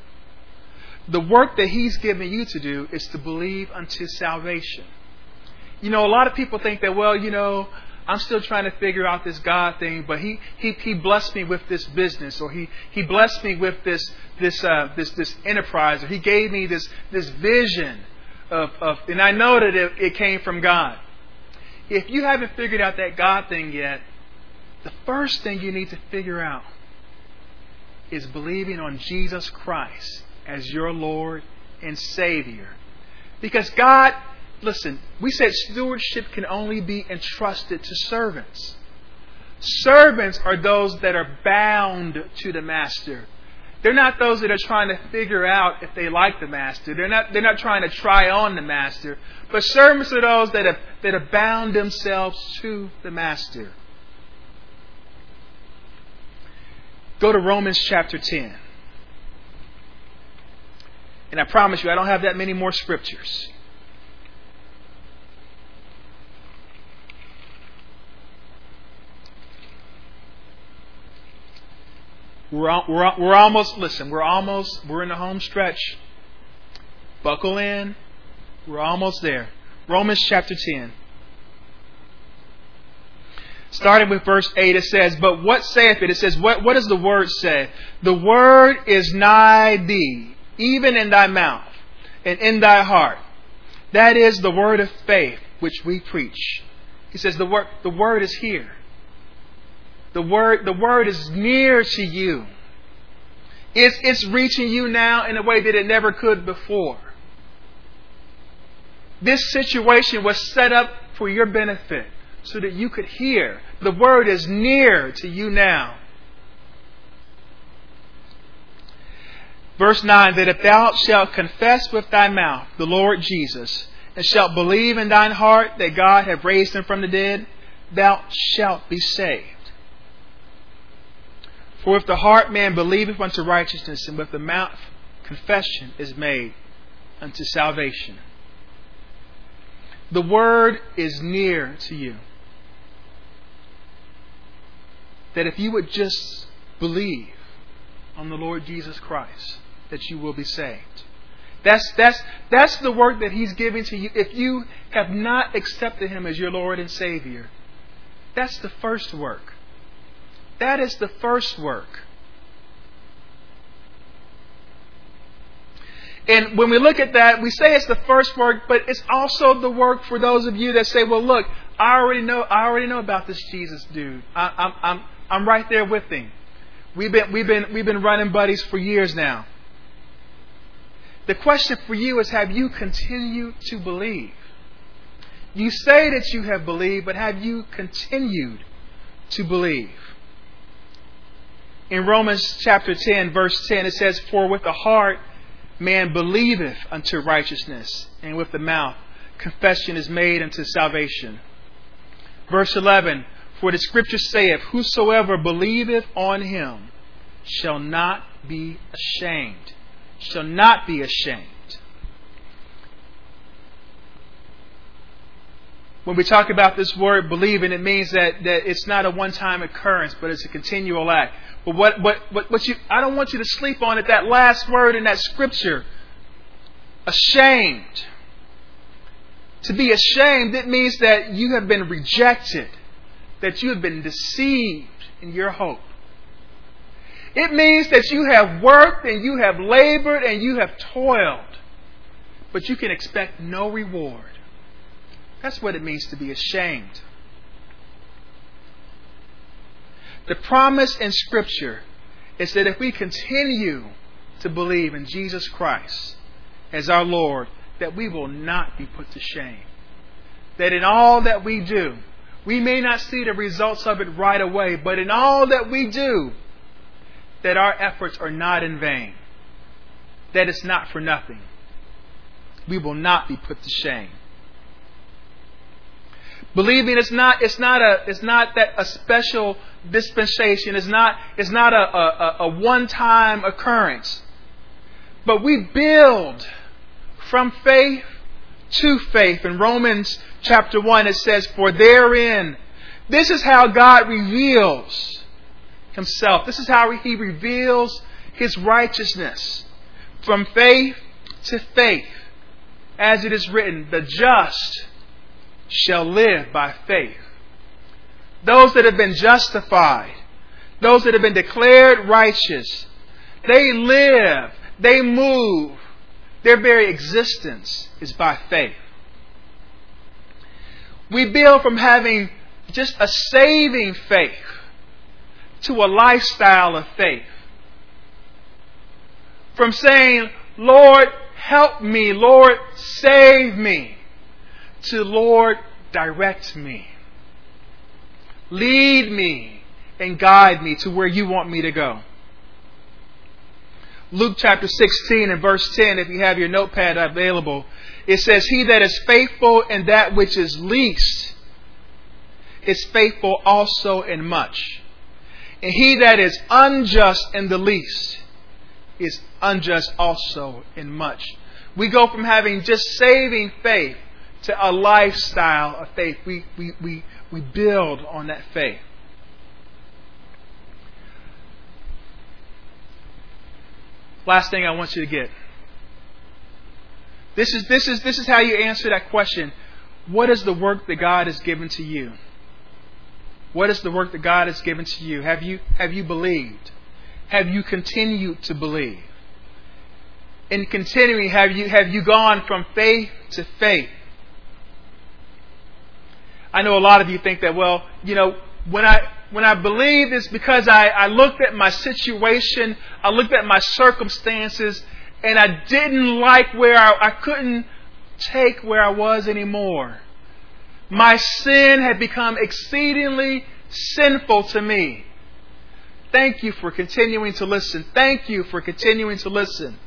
S1: The work that He's given you to do is to believe unto salvation. You know, a lot of people think that, well, you know, I'm still trying to figure out this God thing, but he, he, he blessed me with this business, or he, he blessed me with this, this, uh, this, this enterprise, or he gave me this, this vision of, of and I know that it, it came from God if you haven't figured out that God thing yet, the first thing you need to figure out is believing on Jesus Christ as your Lord and Savior. Because God, listen, we said stewardship can only be entrusted to servants. Servants are those that are bound to the master. They're not those that are trying to figure out if they like the master. They're not, they're not trying to try on the master. But servants are those that have, that have bound themselves to the master. Go to Romans chapter 10. And I promise you, I don't have that many more scriptures. We're, we're, we're almost, listen, we're almost, we're in the home stretch. Buckle in. We're almost there. Romans chapter 10. Starting with verse 8, it says, But what saith it? It says, What, what does the word say? The word is nigh thee, even in thy mouth and in thy heart. That is the word of faith which we preach. He says, The word, the word is here. The word, the word is near to you. It's, it's reaching you now in a way that it never could before. This situation was set up for your benefit so that you could hear. The word is near to you now. Verse 9 That if thou shalt confess with thy mouth the Lord Jesus, and shalt believe in thine heart that God hath raised him from the dead, thou shalt be saved. For if the heart man believeth unto righteousness, and with the mouth confession is made unto salvation. The word is near to you. That if you would just believe on the Lord Jesus Christ, that you will be saved. That's, that's, that's the work that He's giving to you. If you have not accepted Him as your Lord and Savior, that's the first work. That is the first work. And when we look at that, we say it's the first work, but it's also the work for those of you that say, "Well, look, I already know. I already know about this Jesus dude. I, I'm, I'm, I'm right there with him. We've been, we've been, we've been running buddies for years now." The question for you is: Have you continued to believe? You say that you have believed, but have you continued to believe? In Romans chapter 10, verse 10, it says, For with the heart man believeth unto righteousness, and with the mouth confession is made unto salvation. Verse 11, For the scripture saith, Whosoever believeth on him shall not be ashamed. Shall not be ashamed. when we talk about this word believing, it means that, that it's not a one time occurrence, but it's a continual act. But what, what, what, what you, I don't want you to sleep on it, that last word in that scripture ashamed. To be ashamed, it means that you have been rejected, that you have been deceived in your hope. It means that you have worked and you have labored and you have toiled, but you can expect no reward. That's what it means to be ashamed. The promise in Scripture is that if we continue to believe in Jesus Christ as our Lord, that we will not be put to shame. That in all that we do, we may not see the results of it right away, but in all that we do, that our efforts are not in vain, that it's not for nothing. We will not be put to shame. Believe me, it's not, it's not, a, it's not that a special dispensation. It's not, it's not a, a, a one-time occurrence. But we build from faith to faith. In Romans chapter 1, it says, For therein, this is how God reveals Himself. This is how He reveals His righteousness. From faith to faith, as it is written, the just shall live by faith. Those that have been justified, those that have been declared righteous, they live, they move, their very existence is by faith. We build from having just a saving faith to a lifestyle of faith. From saying, Lord, help me, Lord, save me, to Lord, direct me. Lead me and guide me to where you want me to go. Luke chapter 16 and verse 10, if you have your notepad available, it says, He that is faithful in that which is least is faithful also in much. And he that is unjust in the least is unjust also in much. We go from having just saving faith to a lifestyle of faith. We, we, we, we build on that faith. Last thing I want you to get. This is, this is, this is how you answer that question. What is the work that God has given to you? What is the work that God has given to you? Have you, have you believed? Have you continued to believe? In continuing, have you, have you gone from faith to faith? I know a lot of you think that, well, you know, when I when I believe it's because I, I looked at my situation, I looked at my circumstances, and I didn't like where I, I couldn't take where I was anymore. My sin had become exceedingly sinful to me. Thank you for continuing to listen. Thank you for continuing to listen.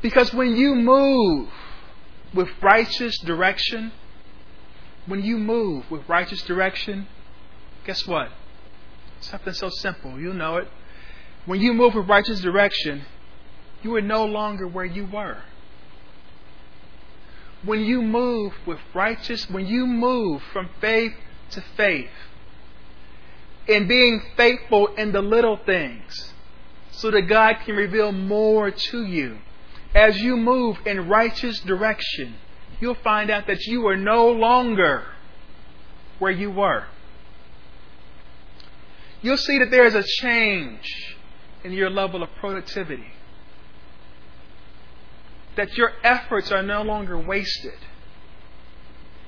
S1: Because when you move with righteous direction, when you move with righteous direction, guess what? Something so simple, you will know it. When you move with righteous direction, you are no longer where you were. When you move with righteous, when you move from faith to faith, in being faithful in the little things, so that God can reveal more to you. As you move in righteous direction, you'll find out that you are no longer where you were. You'll see that there is a change in your level of productivity, that your efforts are no longer wasted.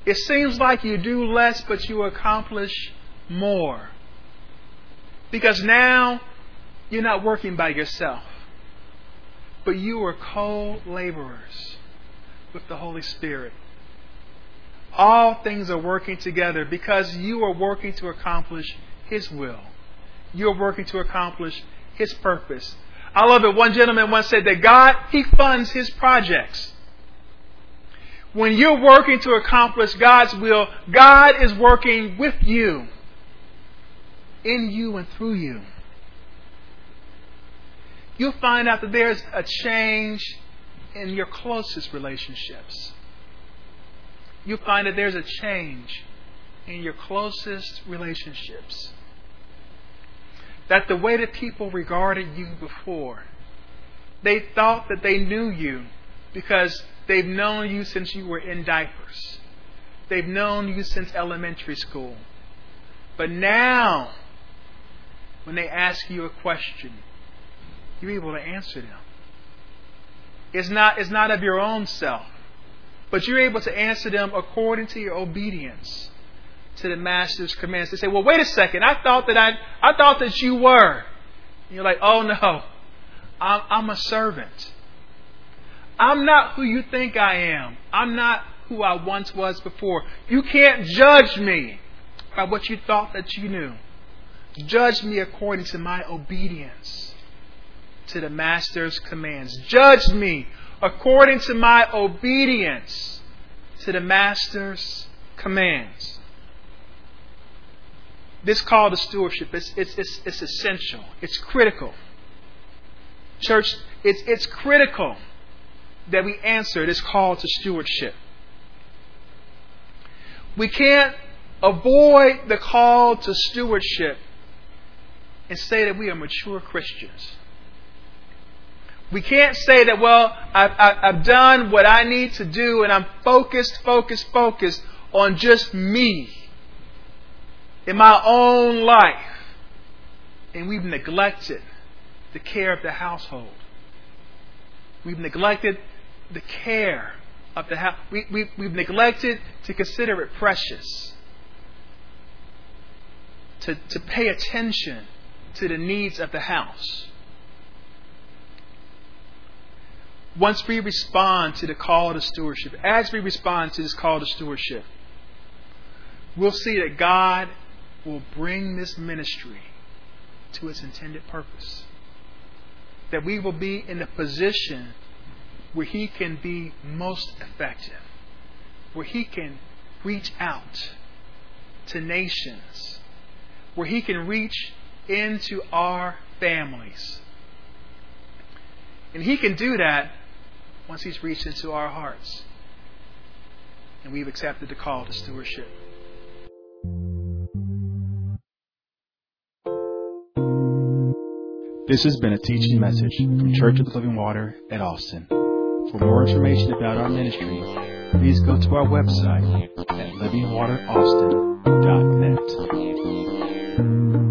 S1: It seems like you do less, but you accomplish more. Because now you're not working by yourself, but you are co laborers with the Holy Spirit. All things are working together because you are working to accomplish His will. You are working to accomplish His purpose. I love it. One gentleman once said that God, He funds His projects. When you're working to accomplish God's will, God is working with you, in you, and through you. You'll find out that there's a change in your closest relationships. You find that there's a change in your closest relationships. That the way that people regarded you before, they thought that they knew you because they've known you since you were in diapers. They've known you since elementary school. But now, when they ask you a question, you're able to answer them is not, is not of your own self, but you're able to answer them according to your obedience to the master's commands. They say, well, wait a second. I thought that I, I thought that you were. And you're like, oh no, I'm, I'm a servant. I'm not who you think I am. I'm not who I once was before. You can't judge me by what you thought that you knew. Judge me according to my obedience to the master's commands. Judge me according to my obedience to the master's commands. This call to stewardship is it's, it's, it's essential. It's critical. Church, it's, it's critical that we answer this call to stewardship. We can't avoid the call to stewardship and say that we are mature Christians. We can't say that, well, I've, I've, done what I need to do and I'm focused, focused, focused on just me in my own life. And we've neglected the care of the household. We've neglected the care of the house. We, we, we've neglected to consider it precious, to, to pay attention to the needs of the house. once we respond to the call to stewardship, as we respond to this call to stewardship, we'll see that God will bring this ministry to its intended purpose. That we will be in a position where He can be most effective, where He can reach out to nations, where He can reach into our families. And He can do that once He's reached into our hearts and we've accepted the call to stewardship.
S2: This has been a teaching message from Church of the Living Water at Austin. For more information about our ministry, please go to our website at livingwateraustin.net.